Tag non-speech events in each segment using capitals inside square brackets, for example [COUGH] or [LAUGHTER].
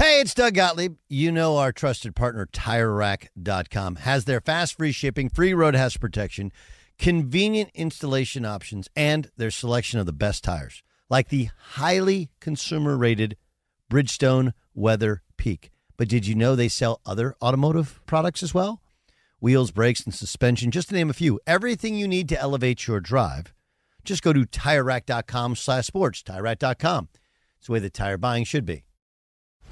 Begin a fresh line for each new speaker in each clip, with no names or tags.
Hey, it's Doug Gottlieb. You know our trusted partner, TireRack.com, has their fast free shipping, free road hazard protection, convenient installation options, and their selection of the best tires, like the highly consumer rated Bridgestone Weather Peak. But did you know they sell other automotive products as well? Wheels, brakes, and suspension, just to name a few. Everything you need to elevate your drive. Just go to TireRack.com slash sports, TireRack.com. It's the way that tire buying should be.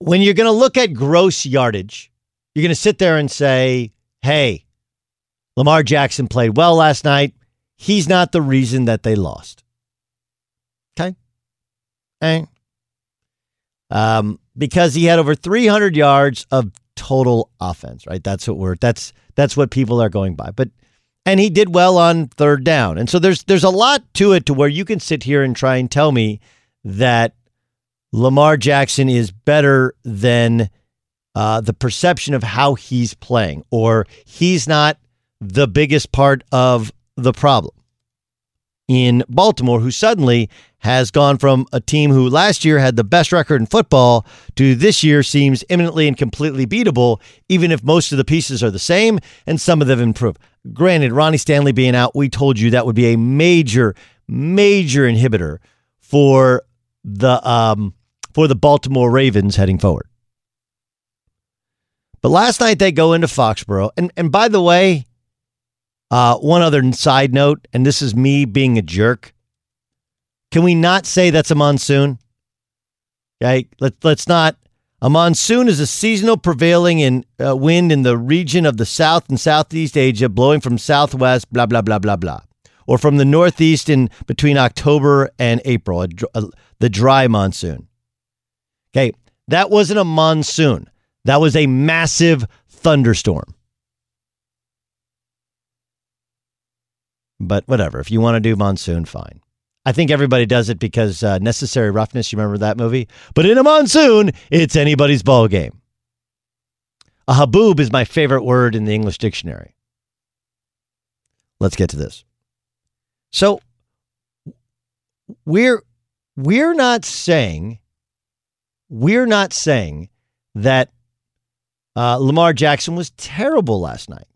When you're going to look at gross yardage, you're going to sit there and say, hey, Lamar Jackson played well last night. He's not the reason that they lost. Okay. Um, because he had over 300 yards of total offense, right? That's what we're that's that's what people are going by. But and he did well on third down. And so there's there's a lot to it to where you can sit here and try and tell me that Lamar Jackson is better than uh, the perception of how he's playing, or he's not the biggest part of the problem in Baltimore, who suddenly has gone from a team who last year had the best record in football to this year seems imminently and completely beatable, even if most of the pieces are the same and some of them improved. Granted, Ronnie Stanley being out, we told you that would be a major, major inhibitor for the um, for the Baltimore Ravens heading forward. But last night they go into Foxborough, and and by the way, uh, one other side note, and this is me being a jerk. Can we not say that's a monsoon? Okay, let let's not. A monsoon is a seasonal prevailing in uh, wind in the region of the South and Southeast Asia, blowing from southwest, blah blah blah blah blah, or from the northeast in between October and April, a, a, the dry monsoon. Okay, that wasn't a monsoon. That was a massive thunderstorm. But whatever. If you want to do monsoon, fine. I think everybody does it because uh, necessary roughness. You remember that movie? But in a monsoon, it's anybody's ball game. A haboob is my favorite word in the English dictionary. Let's get to this. So we're we're not saying we're not saying that uh, Lamar Jackson was terrible last night.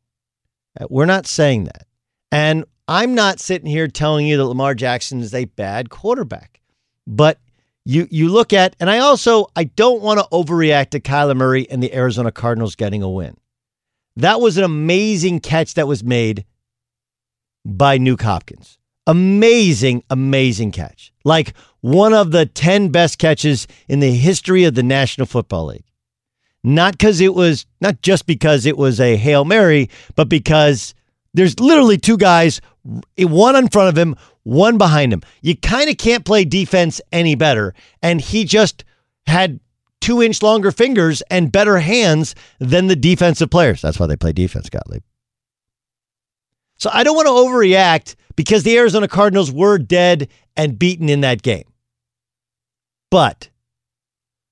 Uh, we're not saying that. And I'm not sitting here telling you that Lamar Jackson is a bad quarterback. But you you look at, and I also I don't want to overreact to Kyler Murray and the Arizona Cardinals getting a win. That was an amazing catch that was made by Nuk Hopkins. Amazing, amazing catch. Like one of the 10 best catches in the history of the National Football League. Not because it was, not just because it was a Hail Mary, but because there's literally two guys, one in front of him, one behind him. You kind of can't play defense any better. And he just had two inch longer fingers and better hands than the defensive players. That's why they play defense, Gottlieb. So I don't want to overreact because the Arizona Cardinals were dead and beaten in that game. But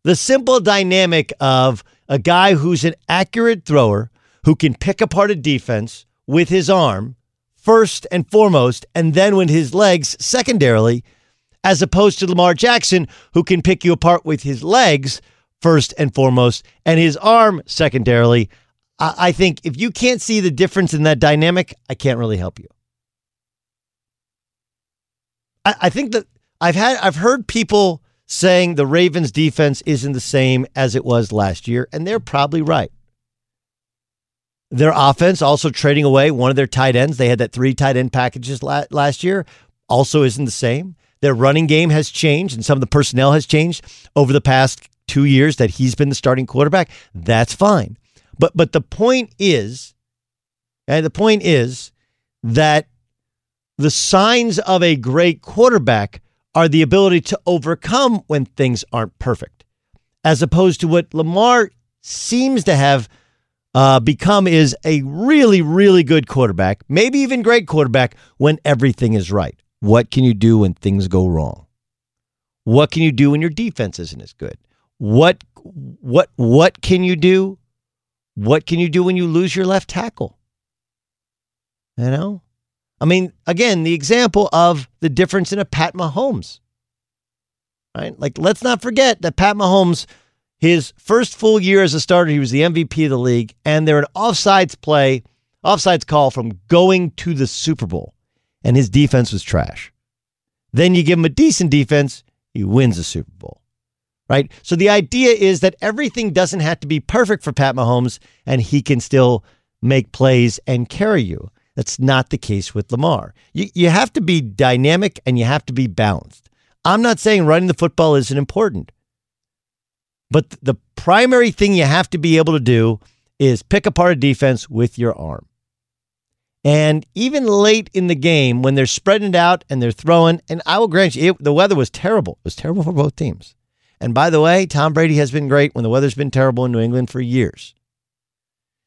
the simple dynamic of a guy who's an accurate thrower who can pick apart a defense with his arm first and foremost, and then with his legs secondarily, as opposed to Lamar Jackson, who can pick you apart with his legs first and foremost and his arm secondarily. I, think if you can't see the difference in that dynamic, I can't really help you. I, I think that I've had I've heard people saying the Ravens defense isn't the same as it was last year, and they're probably right. Their offense also trading away one of their tight ends. They had that three tight end packages last year, also isn't the same. Their running game has changed, and some of the personnel has changed over the past two years that he's been the starting quarterback. That's fine. But but the point is, and the point is that the signs of a great quarterback are the ability to overcome when things aren't perfect, as opposed to what Lamar seems to have uh, become is a really, really good quarterback, maybe even great quarterback when everything is right. What can you do when things go wrong? What can you do when your defense isn't as good? What what what can you do? What can you do when you lose your left tackle? You know? I mean, again, the example of the difference in a Pat Mahomes. Right? Like, let's not forget that Pat Mahomes, his first full year as a starter, he was the MVP of the league, and they're an offsides play, offsides call from going to the Super Bowl, and his defense was trash. Then you give him a decent defense, he wins the Super Bowl. Right? So the idea is that everything doesn't have to be perfect for Pat Mahomes, and he can still make plays and carry you. That's not the case with Lamar. You, you have to be dynamic and you have to be balanced. I'm not saying running the football isn't important, but the primary thing you have to be able to do is pick apart a defense with your arm. And even late in the game, when they're spreading it out and they're throwing, and I will grant you, it, the weather was terrible. It was terrible for both teams. And by the way, Tom Brady has been great when the weather's been terrible in New England for years.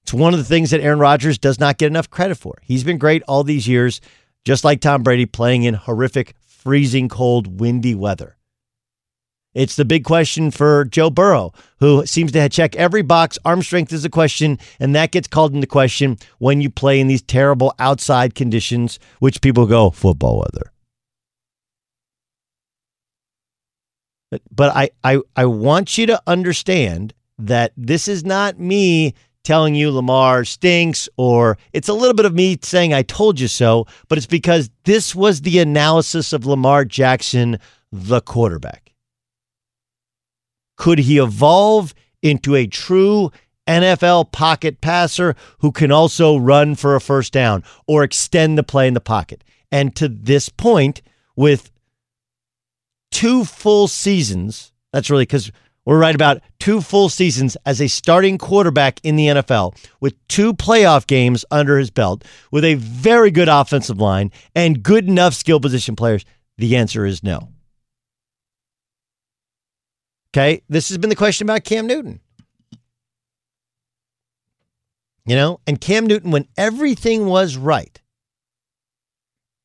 It's one of the things that Aaron Rodgers does not get enough credit for. He's been great all these years, just like Tom Brady, playing in horrific, freezing cold, windy weather. It's the big question for Joe Burrow, who seems to check every box. Arm strength is a question, and that gets called into question when you play in these terrible outside conditions, which people go football weather. But, but I, I, I want you to understand that this is not me telling you Lamar stinks, or it's a little bit of me saying I told you so, but it's because this was the analysis of Lamar Jackson, the quarterback. Could he evolve into a true NFL pocket passer who can also run for a first down or extend the play in the pocket? And to this point, with two full seasons, that's really because we're right about two full seasons as a starting quarterback in the NFL with two playoff games under his belt, with a very good offensive line and good enough skill position players? The answer is no. Okay, this has been the question about Cam Newton. You know, and Cam Newton, when everything was right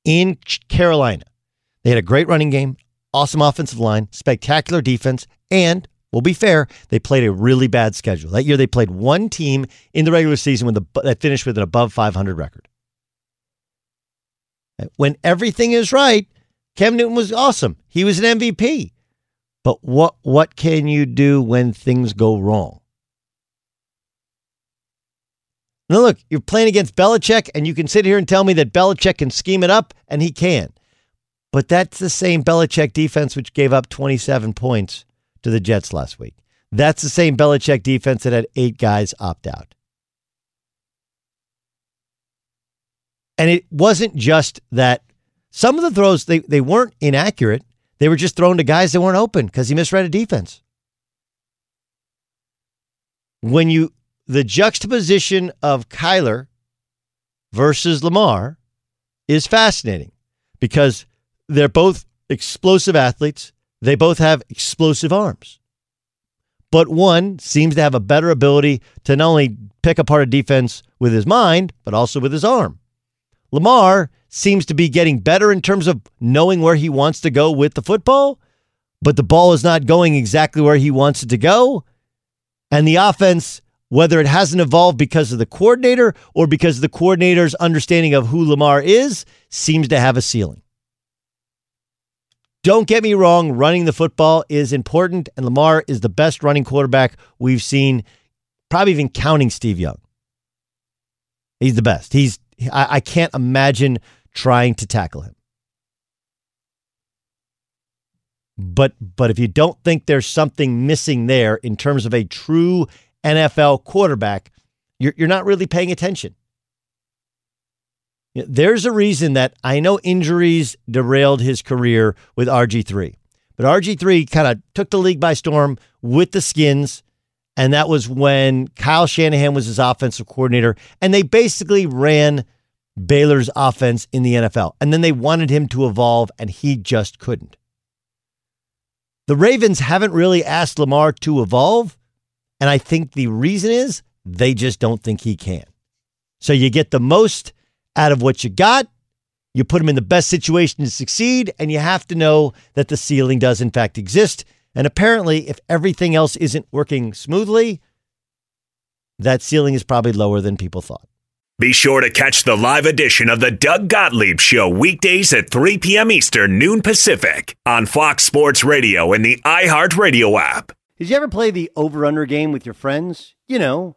in Carolina, they had a great running game, awesome offensive line, spectacular defense, and We'll be fair, they played a really bad schedule. That year they played one team in the regular season with the, that finished with an above 500 record. When everything is right, Cam Newton was awesome. He was an MVP. But what what can you do when things go wrong? Now look, you're playing against Belichick, and you can sit here and tell me that Belichick can scheme it up, and he can. But that's the same Belichick defense which gave up 27 points to the Jets last week. That's the same Belichick defense that had eight guys opt out. And it wasn't just that some of the throws, they, they weren't inaccurate. They were just thrown to guys that weren't open because he misread a defense. When you, the juxtaposition of Kyler versus Lamar is fascinating because they're both explosive athletes. They both have explosive arms. But one seems to have a better ability to not only pick apart a defense with his mind, but also with his arm. Lamar seems to be getting better in terms of knowing where he wants to go with the football, but the ball is not going exactly where he wants it to go. And the offense, whether it hasn't evolved because of the coordinator or because the coordinator's understanding of who Lamar is, seems to have a ceiling. Don't get me wrong, running the football is important, and Lamar is the best running quarterback we've seen, probably even counting Steve Young. He's the best. He's I, I can't imagine trying to tackle him. But but if you don't think there's something missing there in terms of a true NFL quarterback, you're you're not really paying attention. There's a reason that I know injuries derailed his career with RG3. But RG3 kind of took the league by storm with the skins. And that was when Kyle Shanahan was his offensive coordinator. And they basically ran Baylor's offense in the NFL. And then they wanted him to evolve, and he just couldn't. The Ravens haven't really asked Lamar to evolve. And I think the reason is they just don't think he can. So you get the most out of what you got. You put them in the best situation to succeed, and you have to know that the ceiling does, in fact, exist. And apparently, if everything else isn't working smoothly, that ceiling is probably lower than people thought.
Be sure to catch the live edition of the Doug Gottlieb Show weekdays at 3 p.m. Eastern, noon Pacific on Fox Sports Radio and the iHeartRadio app.
Did you ever play the over under game with your friends? You know,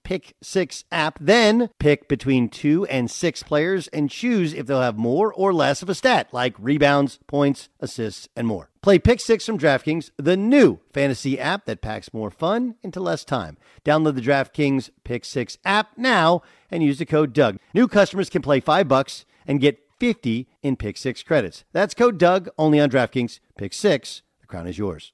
Pick 6 app, then pick between 2 and 6 players and choose if they'll have more or less of a stat like rebounds, points, assists, and more. Play Pick 6 from DraftKings, the new fantasy app that packs more fun into less time. Download the DraftKings Pick 6 app now and use the code Doug. New customers can play 5 bucks and get 50 in Pick 6 credits. That's code Doug only on DraftKings. Pick 6. The crown is yours.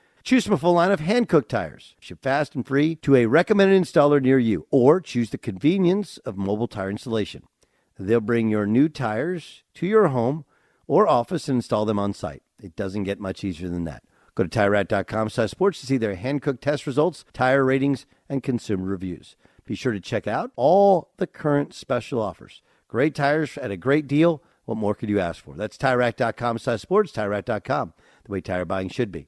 Choose from a full line of hand-cooked tires. Ship fast and free to a recommended installer near you, or choose the convenience of mobile tire installation. They'll bring your new tires to your home or office and install them on site. It doesn't get much easier than that. Go to TireRack.com sports to see their hand-cooked test results, tire ratings, and consumer reviews. Be sure to check out all the current special offers. Great tires at a great deal. What more could you ask for? That's TireRack.com sports, TireRack.com, the way tire buying should be.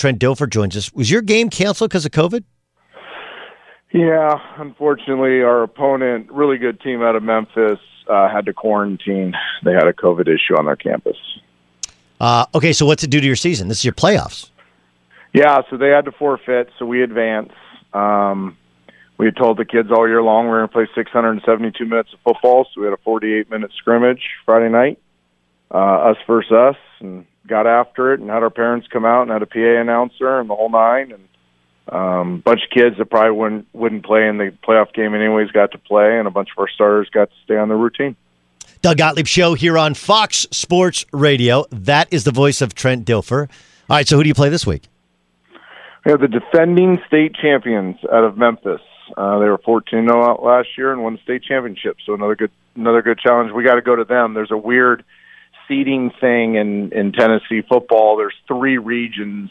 Trent Dilfer joins us. Was your game canceled because of COVID?
Yeah, unfortunately, our opponent, really good team out of Memphis, uh, had to quarantine. They had a COVID issue on their campus.
Uh, okay, so what's it do to your season? This is your playoffs.
Yeah, so they had to forfeit, so we advance. Um, we had told the kids all year long we are going to play 672 minutes of football, so we had a 48 minute scrimmage Friday night, uh, us versus us, and got after it and had our parents come out and had a PA announcer and the whole nine and um bunch of kids that probably wouldn't wouldn't play in the playoff game anyways got to play and a bunch of our starters got to stay on the routine.
Doug Gottlieb show here on Fox Sports Radio. That is the voice of Trent Dilfer. All right, so who do you play this week?
We have the defending state champions out of Memphis. Uh, they were 14 0 out last year and won the state championship. So another good another good challenge. We got to go to them. There's a weird seeding thing in in Tennessee football. There's three regions,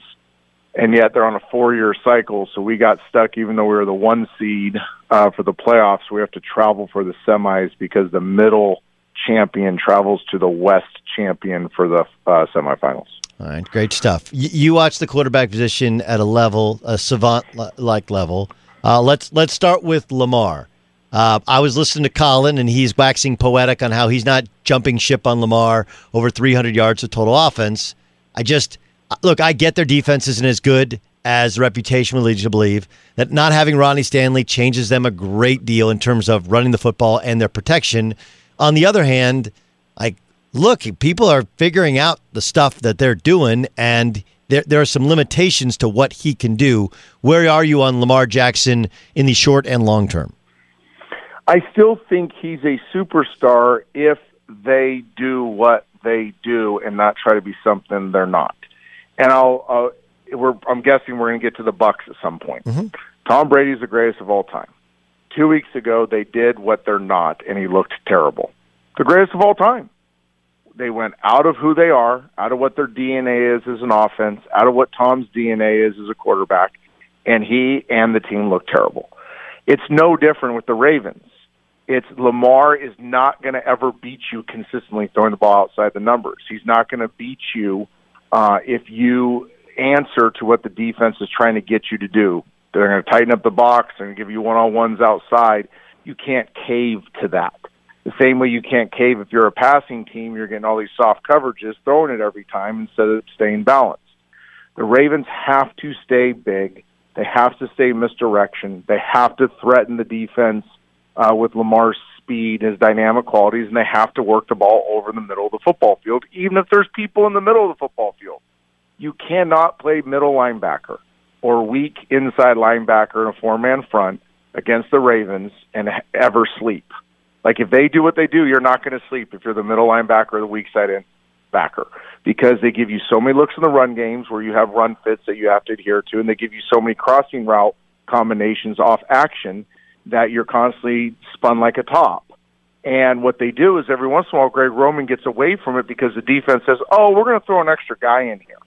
and yet they're on a four year cycle. So we got stuck, even though we were the one seed uh, for the playoffs. We have to travel for the semis because the middle champion travels to the west champion for the uh, semifinals.
All right, great stuff. Y- you watch the quarterback position at a level, a savant like level. Uh, let's let's start with Lamar. Uh, I was listening to Colin, and he's waxing poetic on how he's not jumping ship on Lamar over 300 yards of total offense. I just look. I get their defense isn't as good as the reputation would lead you to believe. That not having Ronnie Stanley changes them a great deal in terms of running the football and their protection. On the other hand, like look, people are figuring out the stuff that they're doing, and there there are some limitations to what he can do. Where are you on Lamar Jackson in the short and long term?
I still think he's a superstar if they do what they do and not try to be something they're not. And I'll, uh, we're, I'm guessing we're going to get to the Bucks at some point. Mm-hmm. Tom Brady's the greatest of all time. Two weeks ago, they did what they're not, and he looked terrible. The greatest of all time. They went out of who they are, out of what their DNA is as an offense, out of what Tom's DNA is as a quarterback, and he and the team looked terrible. It's no different with the Ravens it's Lamar is not going to ever beat you consistently throwing the ball outside the numbers. He's not going to beat you uh, if you answer to what the defense is trying to get you to do. They're going to tighten up the box and give you one on ones outside. You can't cave to that. The same way you can't cave if you're a passing team, you're getting all these soft coverages, throwing it every time instead of staying balanced. The Ravens have to stay big. They have to stay misdirection. They have to threaten the defense uh, with Lamar's speed, and his dynamic qualities, and they have to work the ball over the middle of the football field, even if there's people in the middle of the football field. You cannot play middle linebacker or weak inside linebacker in a four man front against the Ravens and ever sleep. Like if they do what they do, you're not going to sleep if you're the middle linebacker or the weak side in backer because they give you so many looks in the run games where you have run fits that you have to adhere to, and they give you so many crossing route combinations off action that you're constantly spun like a top. And what they do is every once in a while, Greg Roman gets away from it because the defense says, "Oh, we're going to throw an extra guy in here."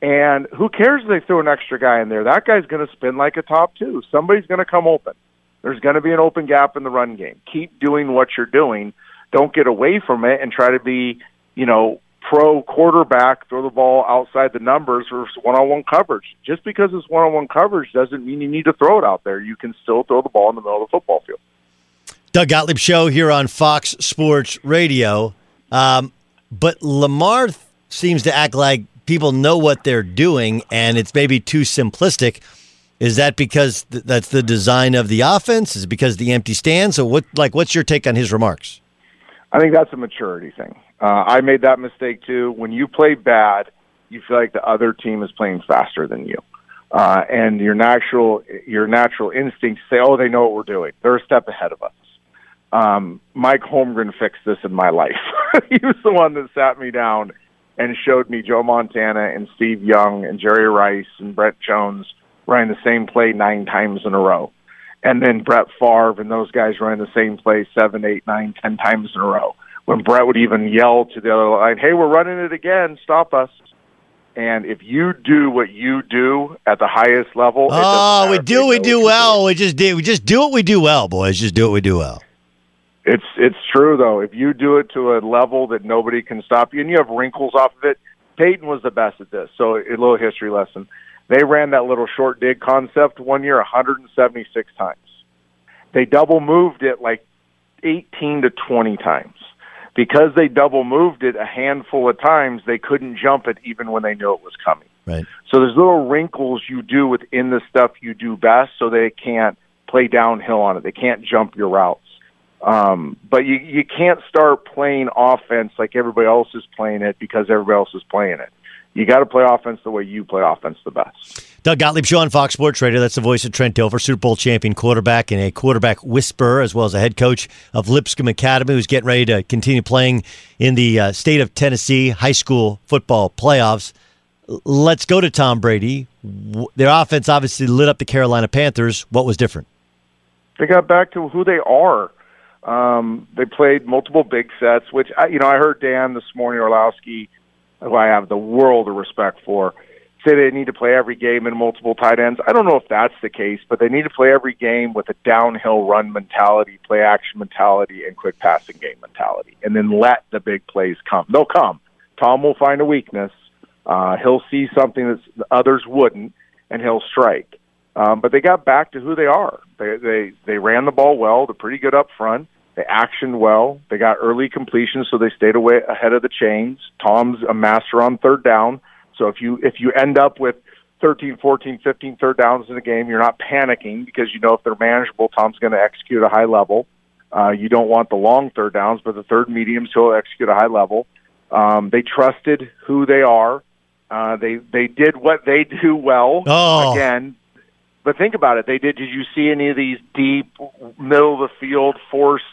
And who cares if they throw an extra guy in there? That guy's going to spin like a top two. Somebody's going to come open. There's going to be an open gap in the run game. Keep doing what you're doing. Don't get away from it and try to be, you know, pro quarterback, throw the ball outside the numbers versus one-on-one coverage. Just because it's one-on-one coverage doesn't mean you need to throw it out there. You can still throw the ball in the middle of the football field.
Doug Gottlieb show here on Fox Sports Radio. Um, but Lamar seems to act like people know what they're doing, and it's maybe too simplistic. Is that because th- that's the design of the offense? Is it because of the empty stands? So what? Like, what's your take on his remarks?
I think that's a maturity thing. Uh, I made that mistake too. When you play bad, you feel like the other team is playing faster than you, uh, and your natural your natural instincts say, "Oh, they know what we're doing. They're a step ahead of us." Um, Mike Holmgren fixed this in my life. [LAUGHS] he was the one that sat me down and showed me Joe Montana and Steve Young and Jerry Rice and Brent Jones running the same play nine times in a row. And then Brett Favre and those guys running the same play seven, eight, nine, ten times in a row. When Brett would even yell to the other line, "Hey, we're running it again! Stop us!" And if you do what you do at the highest level,
oh, we do, we do well. We just do, we just do what we do well, boys. Just do what we do well.
It's it's true though. If you do it to a level that nobody can stop you, and you have wrinkles off of it, Peyton was the best at this. So a little history lesson. They ran that little short dig concept one year 176 times. They double moved it like 18 to 20 times. Because they double moved it a handful of times, they couldn't jump it even when they knew it was coming.
Right.
So there's little wrinkles you do within the stuff you do best so they can't play downhill on it. They can't jump your routes. Um, but you you can't start playing offense like everybody else is playing it because everybody else is playing it. You got to play offense the way you play offense the best.
Doug Gottlieb, show on Fox Sports Radio. That's the voice of Trent Dilfer, Super Bowl champion quarterback and a quarterback whisperer, as well as a head coach of Lipscomb Academy, who's getting ready to continue playing in the uh, state of Tennessee high school football playoffs. Let's go to Tom Brady. Their offense obviously lit up the Carolina Panthers. What was different?
They got back to who they are. Um, they played multiple big sets, which I, you know I heard Dan this morning Orlovsky, who I have the world of respect for, say they need to play every game in multiple tight ends. I don't know if that's the case, but they need to play every game with a downhill run mentality, play action mentality, and quick passing game mentality, and then let the big plays come. They'll come. Tom will find a weakness. Uh, he'll see something that others wouldn't, and he'll strike. Um, but they got back to who they are. They they they ran the ball well. They're pretty good up front. They actioned well. They got early completions, so they stayed away ahead of the chains. Tom's a master on third down. So if you if you end up with 13, 14, 15 third downs in a game, you're not panicking because you know if they're manageable, Tom's going to execute at a high level. Uh, you don't want the long third downs, but the third mediums he'll execute at a high level. Um, they trusted who they are. Uh, they they did what they [LAUGHS] do well.
Oh.
Again, but think about it. They did. Did you see any of these deep middle of the field forced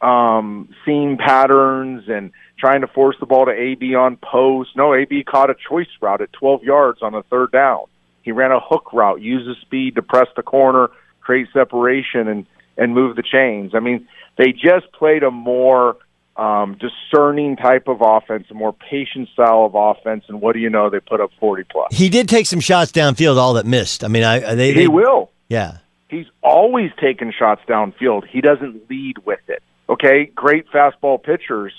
um, seam patterns and trying to force the ball to AB on post? No, AB caught a choice route at 12 yards on a third down. He ran a hook route, used the speed to press the corner, create separation, and and move the chains. I mean, they just played a more um, discerning type of offense, a more patient style of offense, and what do you know? They put up forty plus.
He did take some shots downfield, all that missed. I mean, I they,
he
they,
will.
Yeah,
he's always taking shots downfield. He doesn't lead with it. Okay, great fastball pitchers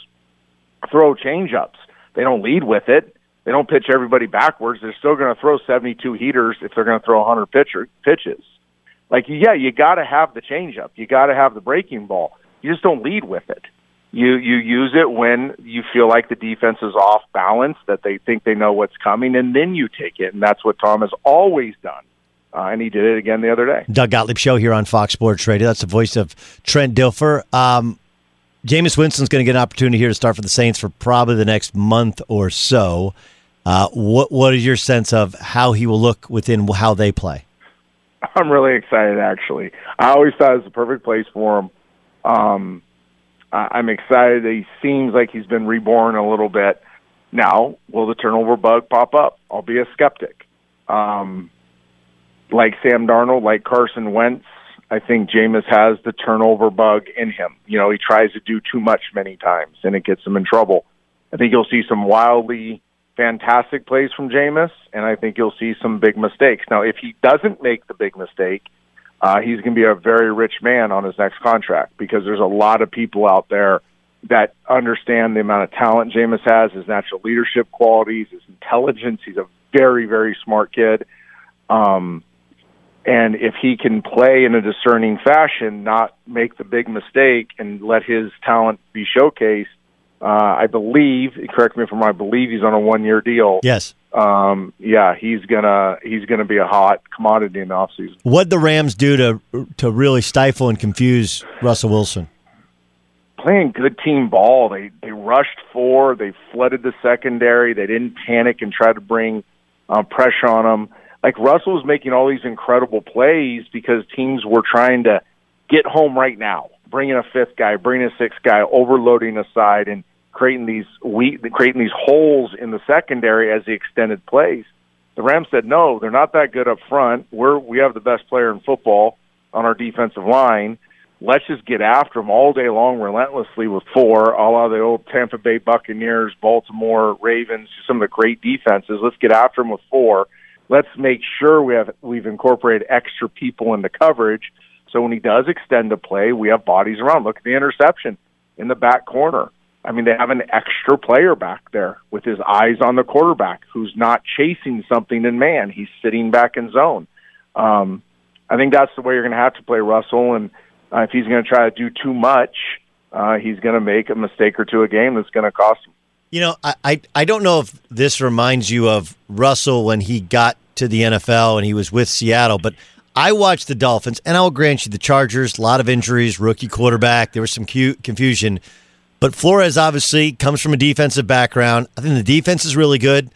throw changeups. They don't lead with it. They don't pitch everybody backwards. They're still going to throw seventy-two heaters if they're going to throw hundred pitcher pitches. Like, yeah, you got to have the changeup. You got to have the breaking ball. You just don't lead with it you you use it when you feel like the defense is off balance, that they think they know what's coming, and then you take it. And that's what Tom has always done. Uh, and he did it again the other day.
Doug Gottlieb show here on Fox Sports Radio. That's the voice of Trent Dilfer. Um, Jameis Winston's going to get an opportunity here to start for the Saints for probably the next month or so. Uh, what what is your sense of how he will look within how they play?
I'm really excited. Actually, I always thought it was the perfect place for him. Um, I'm excited he seems like he's been reborn a little bit. Now, will the turnover bug pop up? I'll be a skeptic. Um, like Sam Darnold, like Carson Wentz, I think Jameis has the turnover bug in him. You know, he tries to do too much many times, and it gets him in trouble. I think you'll see some wildly fantastic plays from Jameis, and I think you'll see some big mistakes. Now, if he doesn't make the big mistake, uh, he's going to be a very rich man on his next contract because there's a lot of people out there that understand the amount of talent Jameis has, his natural leadership qualities, his intelligence. He's a very, very smart kid. Um, and if he can play in a discerning fashion, not make the big mistake, and let his talent be showcased, uh, I believe. Correct me if I'm wrong. I believe he's on a one-year deal.
Yes.
Um, yeah, he's gonna he's gonna be a hot commodity in the offseason.
What the Rams do to to really stifle and confuse Russell Wilson?
Playing good team ball. They they rushed four. They flooded the secondary. They didn't panic and try to bring uh, pressure on them like Russell was making all these incredible plays because teams were trying to get home right now, bringing a fifth guy, bringing a sixth guy, overloading a side, and creating these creating these holes in the secondary as he extended plays. The Rams said no, they're not that good up front. We're we have the best player in football on our defensive line. Let's just get after them all day long, relentlessly with four, a la the old Tampa Bay Buccaneers, Baltimore Ravens, some of the great defenses. Let's get after them with four let's make sure we have we've incorporated extra people into coverage. So when he does extend a play, we have bodies around. Look at the interception in the back corner. I mean, they have an extra player back there with his eyes on the quarterback who's not chasing something in man. He's sitting back in zone. Um, I think that's the way you're going to have to play Russell. And uh, if he's going to try to do too much, uh, he's going to make a mistake or two a game that's going to cost him.
You know, I, I, I don't know if this reminds you of Russell when he got to the NFL and he was with Seattle, but I watched the Dolphins, and I will grant you the Chargers, a lot of injuries, rookie quarterback, there was some confusion. But Flores obviously comes from a defensive background. I think the defense is really good.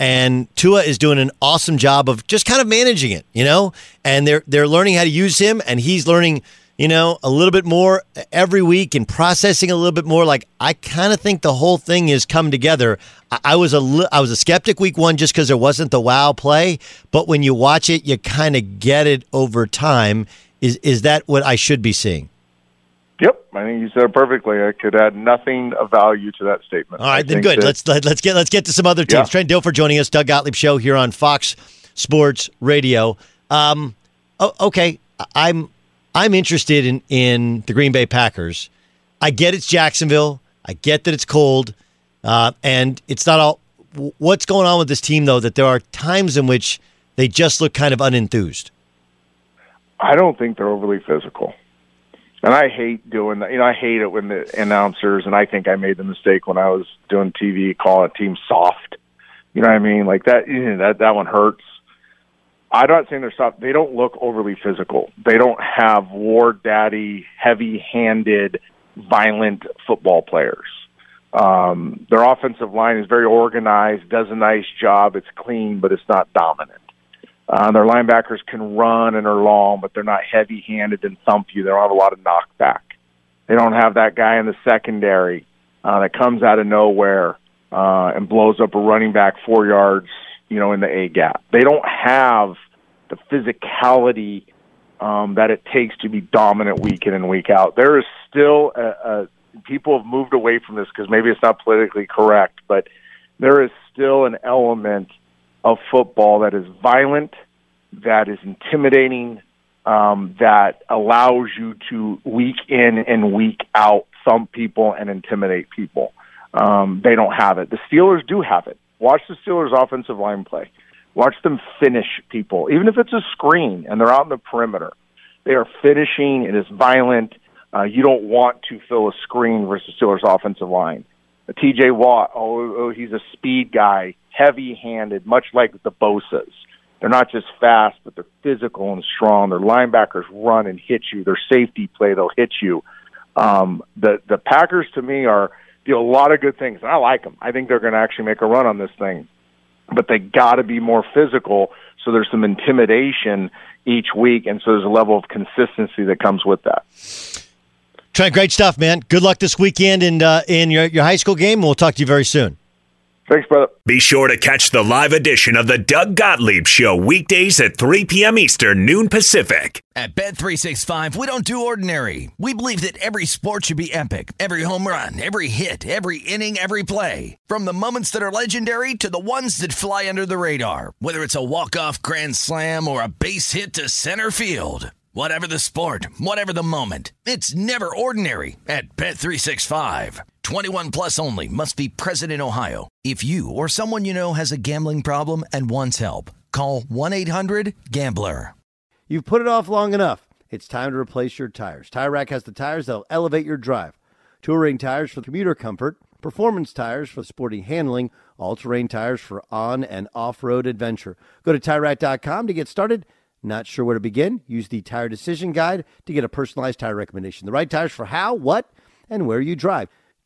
And Tua is doing an awesome job of just kind of managing it, you know? And they're they're learning how to use him and he's learning you know, a little bit more every week and processing a little bit more. Like I kind of think the whole thing is come together. I, I was a li- I was a skeptic week one just because there wasn't the wow play, but when you watch it, you kind of get it over time. Is is that what I should be seeing?
Yep, I think you said it perfectly. I could add nothing of value to that statement.
All right, I then good. That, let's let, us let us get let's get to some other teams. Yeah. Trent Dilfer joining us, Doug Gottlieb show here on Fox Sports Radio. Um, okay, I'm I'm interested in in the Green Bay Packers. I get it's Jacksonville. I get that it's cold, uh, and it's not all. What's going on with this team though? That there are times in which they just look kind of unenthused.
I don't think they're overly physical. And I hate doing that. You know, I hate it when the announcers, and I think I made the mistake when I was doing TV, call a team soft. You know what I mean? Like that, you know, that, that one hurts. I'm not saying they're soft. They don't look overly physical. They don't have war daddy, heavy-handed, violent football players. Um, their offensive line is very organized, does a nice job. It's clean, but it's not dominant. Uh, their linebackers can run and are long, but they're not heavy-handed and thump you. They don't have a lot of knockback. They don't have that guy in the secondary uh, that comes out of nowhere uh, and blows up a running back four yards you know, in the A gap. They don't have the physicality um, that it takes to be dominant week in and week out. There is still a, a people have moved away from this because maybe it's not politically correct, but there is still an element of football that is violent, that is intimidating, um, that allows you to week in and week out thump people and intimidate people. Um, they don't have it. The Steelers do have it. Watch the Steelers' offensive line play. Watch them finish people, even if it's a screen and they're out in the perimeter. They are finishing. It is violent. Uh, you don't want to fill a screen versus Steelers' offensive line. Uh, T.J. Watt, oh, oh, he's a speed guy, heavy-handed, much like the Bosa's. They're not just fast, but they're physical and strong. Their linebackers run and hit you. Their safety play, they'll hit you. Um, the the Packers, to me, are do a lot of good things, and I like them. I think they're going to actually make a run on this thing, but they got to be more physical. So there's some intimidation each week, and so there's a level of consistency that comes with that.
Trent, great stuff, man. Good luck this weekend in uh, in your your high school game, we'll talk to you very soon.
Thanks, brother.
Be sure to catch the live edition of the Doug Gottlieb Show weekdays at 3 p.m. Eastern, noon Pacific.
At Bet365, we don't do ordinary. We believe that every sport should be epic. Every home run, every hit, every inning, every play. From the moments that are legendary to the ones that fly under the radar. Whether it's a walk-off grand slam or a base hit to center field. Whatever the sport, whatever the moment, it's never ordinary at Bet365. 21 plus only must be present in Ohio. If you or someone you know has a gambling problem and wants help, call 1-800-GAMBLER.
You've put it off long enough. It's time to replace your tires. Tire Rack has the tires that'll elevate your drive. Touring tires for commuter comfort, performance tires for sporty handling, all-terrain tires for on and off-road adventure. Go to TireRack.com to get started. Not sure where to begin? Use the Tire Decision Guide to get a personalized tire recommendation. The right tires for how, what, and where you drive.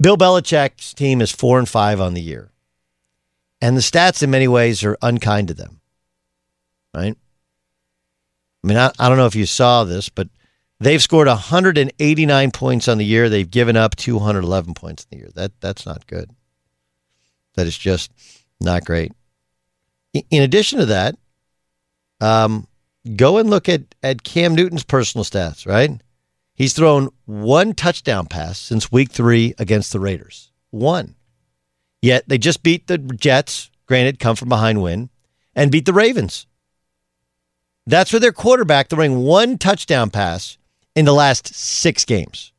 Bill Belichick's team is four and five on the year. And the stats in many ways are unkind to them. Right? I mean, I, I don't know if you saw this, but they've scored 189 points on the year. They've given up 211 points in the year. That that's not good. That is just not great. In addition to that, um, go and look at, at Cam Newton's personal stats, right? He's thrown one touchdown pass since week three against the Raiders. One. Yet they just beat the Jets, granted, come from behind win, and beat the Ravens. That's for their quarterback throwing one touchdown pass in the last six games.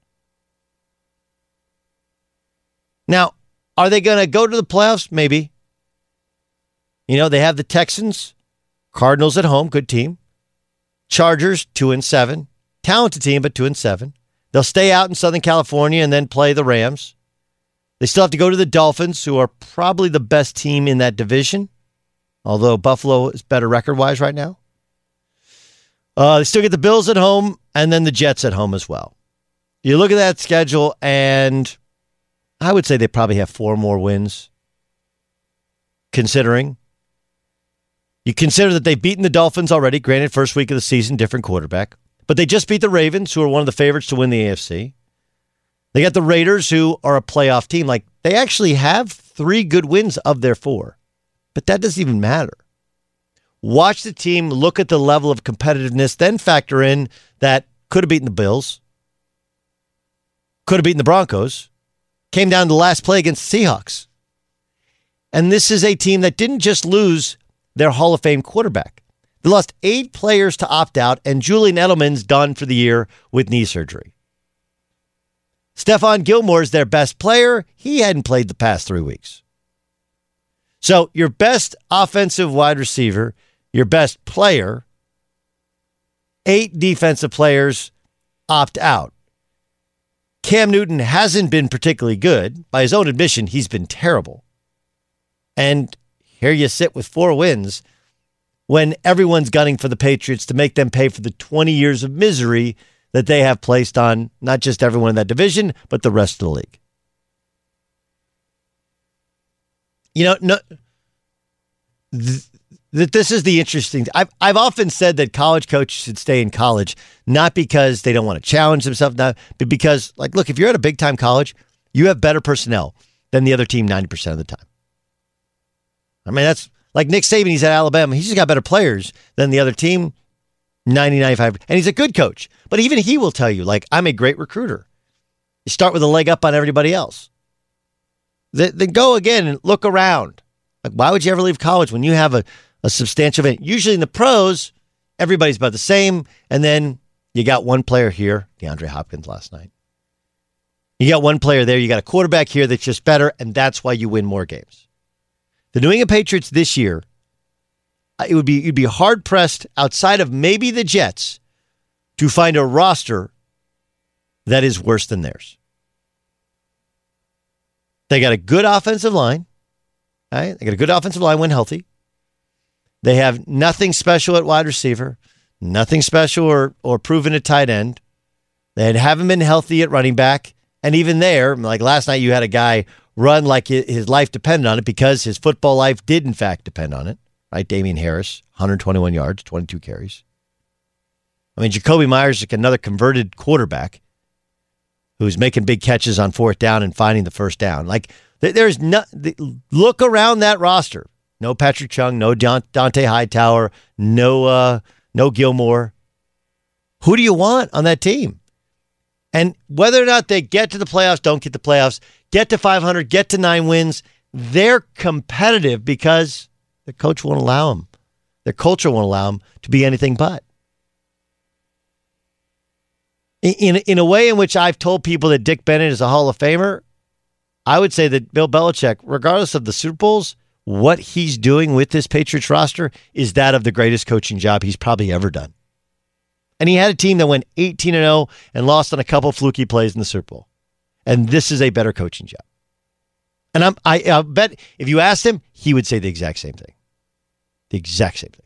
Now, are they going to go to the playoffs? Maybe. You know, they have the Texans, Cardinals at home, good team. Chargers, two and seven. Talented team, but two and seven. They'll stay out in Southern California and then play the Rams. They still have to go to the Dolphins, who are probably the best team in that division, although Buffalo is better record wise right now. Uh, they still get the Bills at home and then the Jets at home as well. You look at that schedule, and I would say they probably have four more wins, considering. You consider that they've beaten the Dolphins already, granted, first week of the season, different quarterback. But they just beat the Ravens, who are one of the favorites to win the AFC. They got the Raiders, who are a playoff team. Like, they actually have three good wins of their four, but that doesn't even matter. Watch the team, look at the level of competitiveness, then factor in that could have beaten the Bills, could have beaten the Broncos, came down to the last play against the Seahawks. And this is a team that didn't just lose their Hall of Fame quarterback. They lost eight players to opt out, and Julian Edelman's done for the year with knee surgery. Stephon Gilmore's their best player. He hadn't played the past three weeks. So, your best offensive wide receiver, your best player, eight defensive players opt out. Cam Newton hasn't been particularly good. By his own admission, he's been terrible. And here you sit with four wins when everyone's gunning for the Patriots to make them pay for the 20 years of misery that they have placed on not just everyone in that division, but the rest of the league. You know, no, th- that this is the interesting. I've I've often said that college coaches should stay in college, not because they don't want to challenge themselves, not, but because, like, look, if you're at a big time college, you have better personnel than the other team ninety percent of the time. I mean, that's like Nick Saban. He's at Alabama. He's just got better players than the other team, 90, 95. And he's a good coach. But even he will tell you, like, I'm a great recruiter. You start with a leg up on everybody else. Then go again and look around. Like, why would you ever leave college when you have a a substantial event. Usually in the pros, everybody's about the same. And then you got one player here, DeAndre Hopkins last night. You got one player there. You got a quarterback here that's just better, and that's why you win more games. The New England Patriots this year, uh, it would be you'd be hard pressed outside of maybe the Jets to find a roster that is worse than theirs. They got a good offensive line. Right? They got a good offensive line when healthy. They have nothing special at wide receiver, nothing special or, or proven at tight end. They haven't been healthy at running back. And even there, like last night, you had a guy run like his life depended on it because his football life did, in fact, depend on it. Right? Damien Harris, 121 yards, 22 carries. I mean, Jakobi Meyers is another converted quarterback who's making big catches on fourth down and finding the first down. Like, there's no look around that roster. No Patrick Chung, no Dont'a Hightower, no uh, no Gilmore. Who do you want on that team? And whether or not they get to the playoffs, don't get the playoffs, get to 500, get to nine wins, they're competitive because the coach won't allow them. Their culture won't allow them to be anything but. In, in a way in which I've told people that Dick Bennett is a Hall of Famer, I would say that Bill Belichick, regardless of the Super Bowls, what he's doing with this Patriots roster is that of the greatest coaching job he's probably ever done. And he had a team that went 18 and 0 and lost on a couple fluky plays in the Super Bowl. And this is a better coaching job. And I'm, I, I bet if you asked him, he would say the exact same thing. The exact same thing.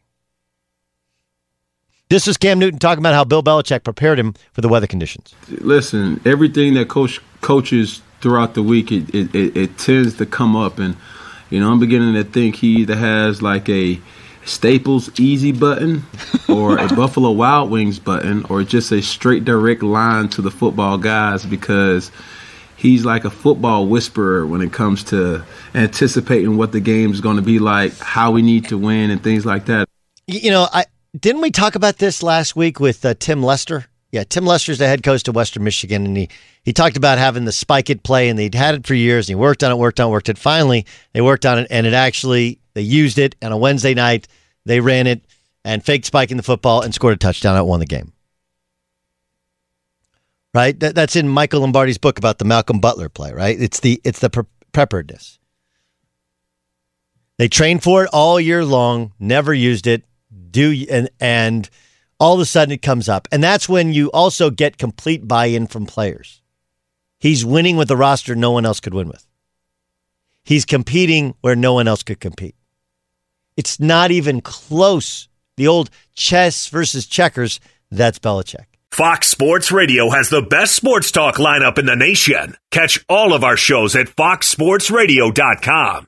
This is Cam Newton talking about how Bill Belichick prepared him for the weather conditions.
Listen, everything that coach coaches throughout the week, it, it, it, it tends to come up. And you know, I'm beginning to think he either has like a Staples Easy button or a [LAUGHS] Buffalo Wild Wings button or just a straight direct line to the football guys because he's like a football whisperer when it comes to anticipating what the game is going to be like, how we need to win, and things like that.
You know, I didn't we talk about this last week with uh, Tim Lester? Yeah, Tim Lester's the head coach of Western Michigan, and he he talked about having the spike it play, and they'd had it for years, and he worked on it, worked on it, worked it. Finally, they worked on it, and it actually they used it and on a Wednesday night. They ran it and faked spiking the football and scored a touchdown. That won the game. Right, that, that's in Michael Lombardi's book about the Malcolm Butler play. Right, it's the it's the pre- preparedness. They trained for it all year long, never used it. Do and and all of a sudden it comes up. And that's when you also get complete buy in from players. He's winning with a roster no one else could win with. He's competing where no one else could compete. It's not even close. The old chess versus checkers, that's Belichick.
Fox Sports Radio has the best sports talk lineup in the nation. Catch all of our shows at foxsportsradio.com.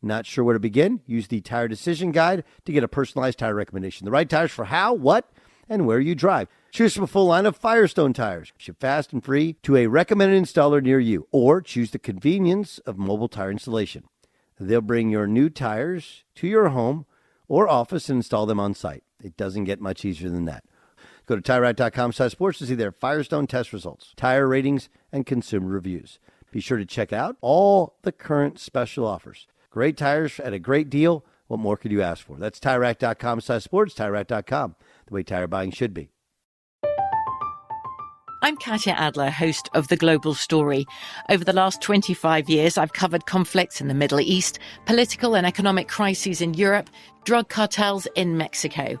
Not sure where to begin? Use the Tire Decision Guide to get a personalized tire recommendation. The right tires for how, what, and where you drive. Choose from a full line of Firestone tires. Ship fast and free to a recommended installer near you, or choose the convenience of mobile tire installation. They'll bring your new tires to your home or office and install them on site. It doesn't get much easier than that. Go to TireRack.com slash sports to see their Firestone test results, tire ratings, and consumer reviews. Be sure to check out all the current special offers. Great tires at a great deal. What more could you ask for? That's TireRack.com slash sports, TireRack.com, the way tire buying should be.
I'm Katya Adler, host of The Global Story. Over the last 25 years, I've covered conflicts in the Middle East, political and economic crises in Europe, drug cartels in Mexico.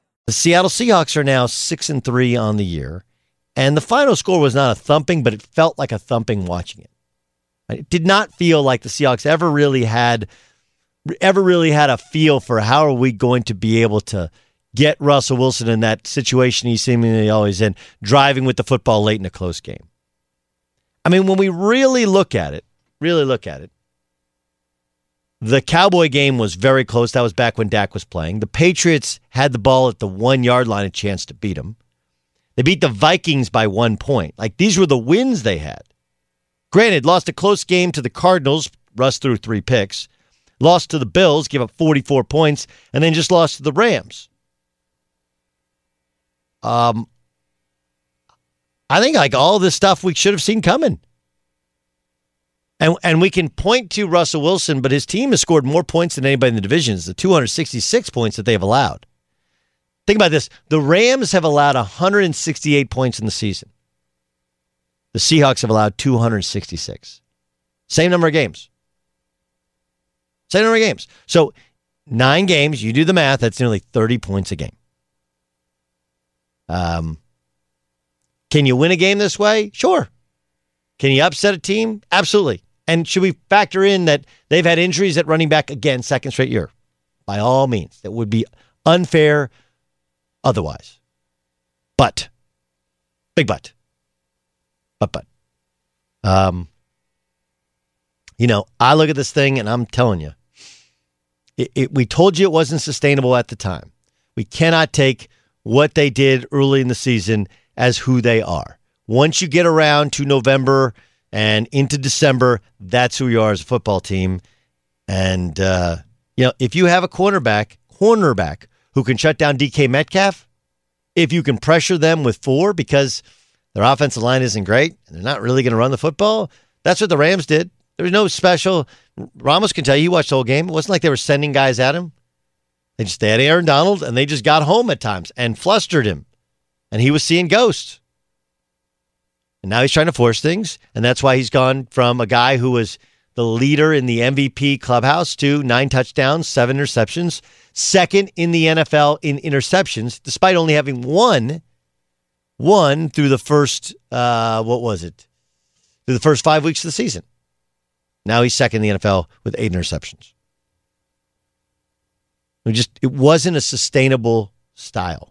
The Seattle Seahawks are now six and three on the year, and the final score was not a thumping, but it felt like a thumping watching it. It did not feel like the Seahawks ever really had ever really had a feel for how are we going to be able to get Russell Wilson in that situation he's seemingly always in, driving with the football late in a close game. I mean, when we really look at it, really look at it, the Cowboy game was very close. That was back when Dak was playing. The Patriots had the ball at the one yard line, a chance to beat them. They beat the Vikings by one point. Like these were the wins they had. Granted, lost a close game to the Cardinals. Russ threw three picks. Lost to the Bills, gave up 44 points, and then just lost to the Rams. Um, I think like all this stuff we should have seen coming. And and we can point to Russell Wilson, but his team has scored more points than anybody in the division. It's the 266 points that they have allowed. Think about this. The Rams have allowed 168 points in the season. The Seahawks have allowed 266. Same number of games. Same number of games. So nine games, you do the math, that's nearly 30 points a game. Um, can you win a game this way? Sure. Can you upset a team? Absolutely. And should we factor in that they've had injuries at running back again, second straight year? By all means, that would be unfair otherwise. But, big but, But but, um, you know, I look at this thing and I'm telling you, it, it, we told you it wasn't sustainable at the time. We cannot take what they did early in the season as who they are. Once you get around to November and into December, that's who you are as a football team. And uh, you know, if you have a cornerback, cornerback who can shut down DK Metcalf, if you can pressure them with four because their offensive line isn't great and they're not really going to run the football, that's what the Rams did. There was no special. Ramos can tell you, he watched the whole game. It wasn't like they were sending guys at him. They just they had Aaron Donald and they just got home at times and flustered him. And he was seeing ghosts. And now he's trying to force things. And that's why he's gone from a guy who was the leader in the MVP clubhouse to nine touchdowns, seven interceptions, second in the NFL in interceptions, despite only having one, one through the first, uh, what was it? Through the first five weeks of the season. Now he's second in the NFL with eight interceptions. We just it wasn't a sustainable style.